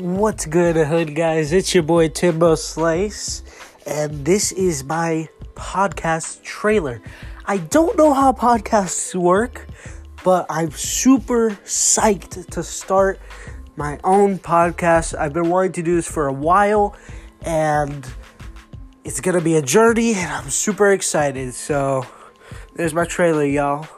What's good, hood guys? It's your boy Timbo Slice, and this is my podcast trailer. I don't know how podcasts work, but I'm super psyched to start my own podcast. I've been wanting to do this for a while, and it's gonna be a journey, and I'm super excited. So, there's my trailer, y'all.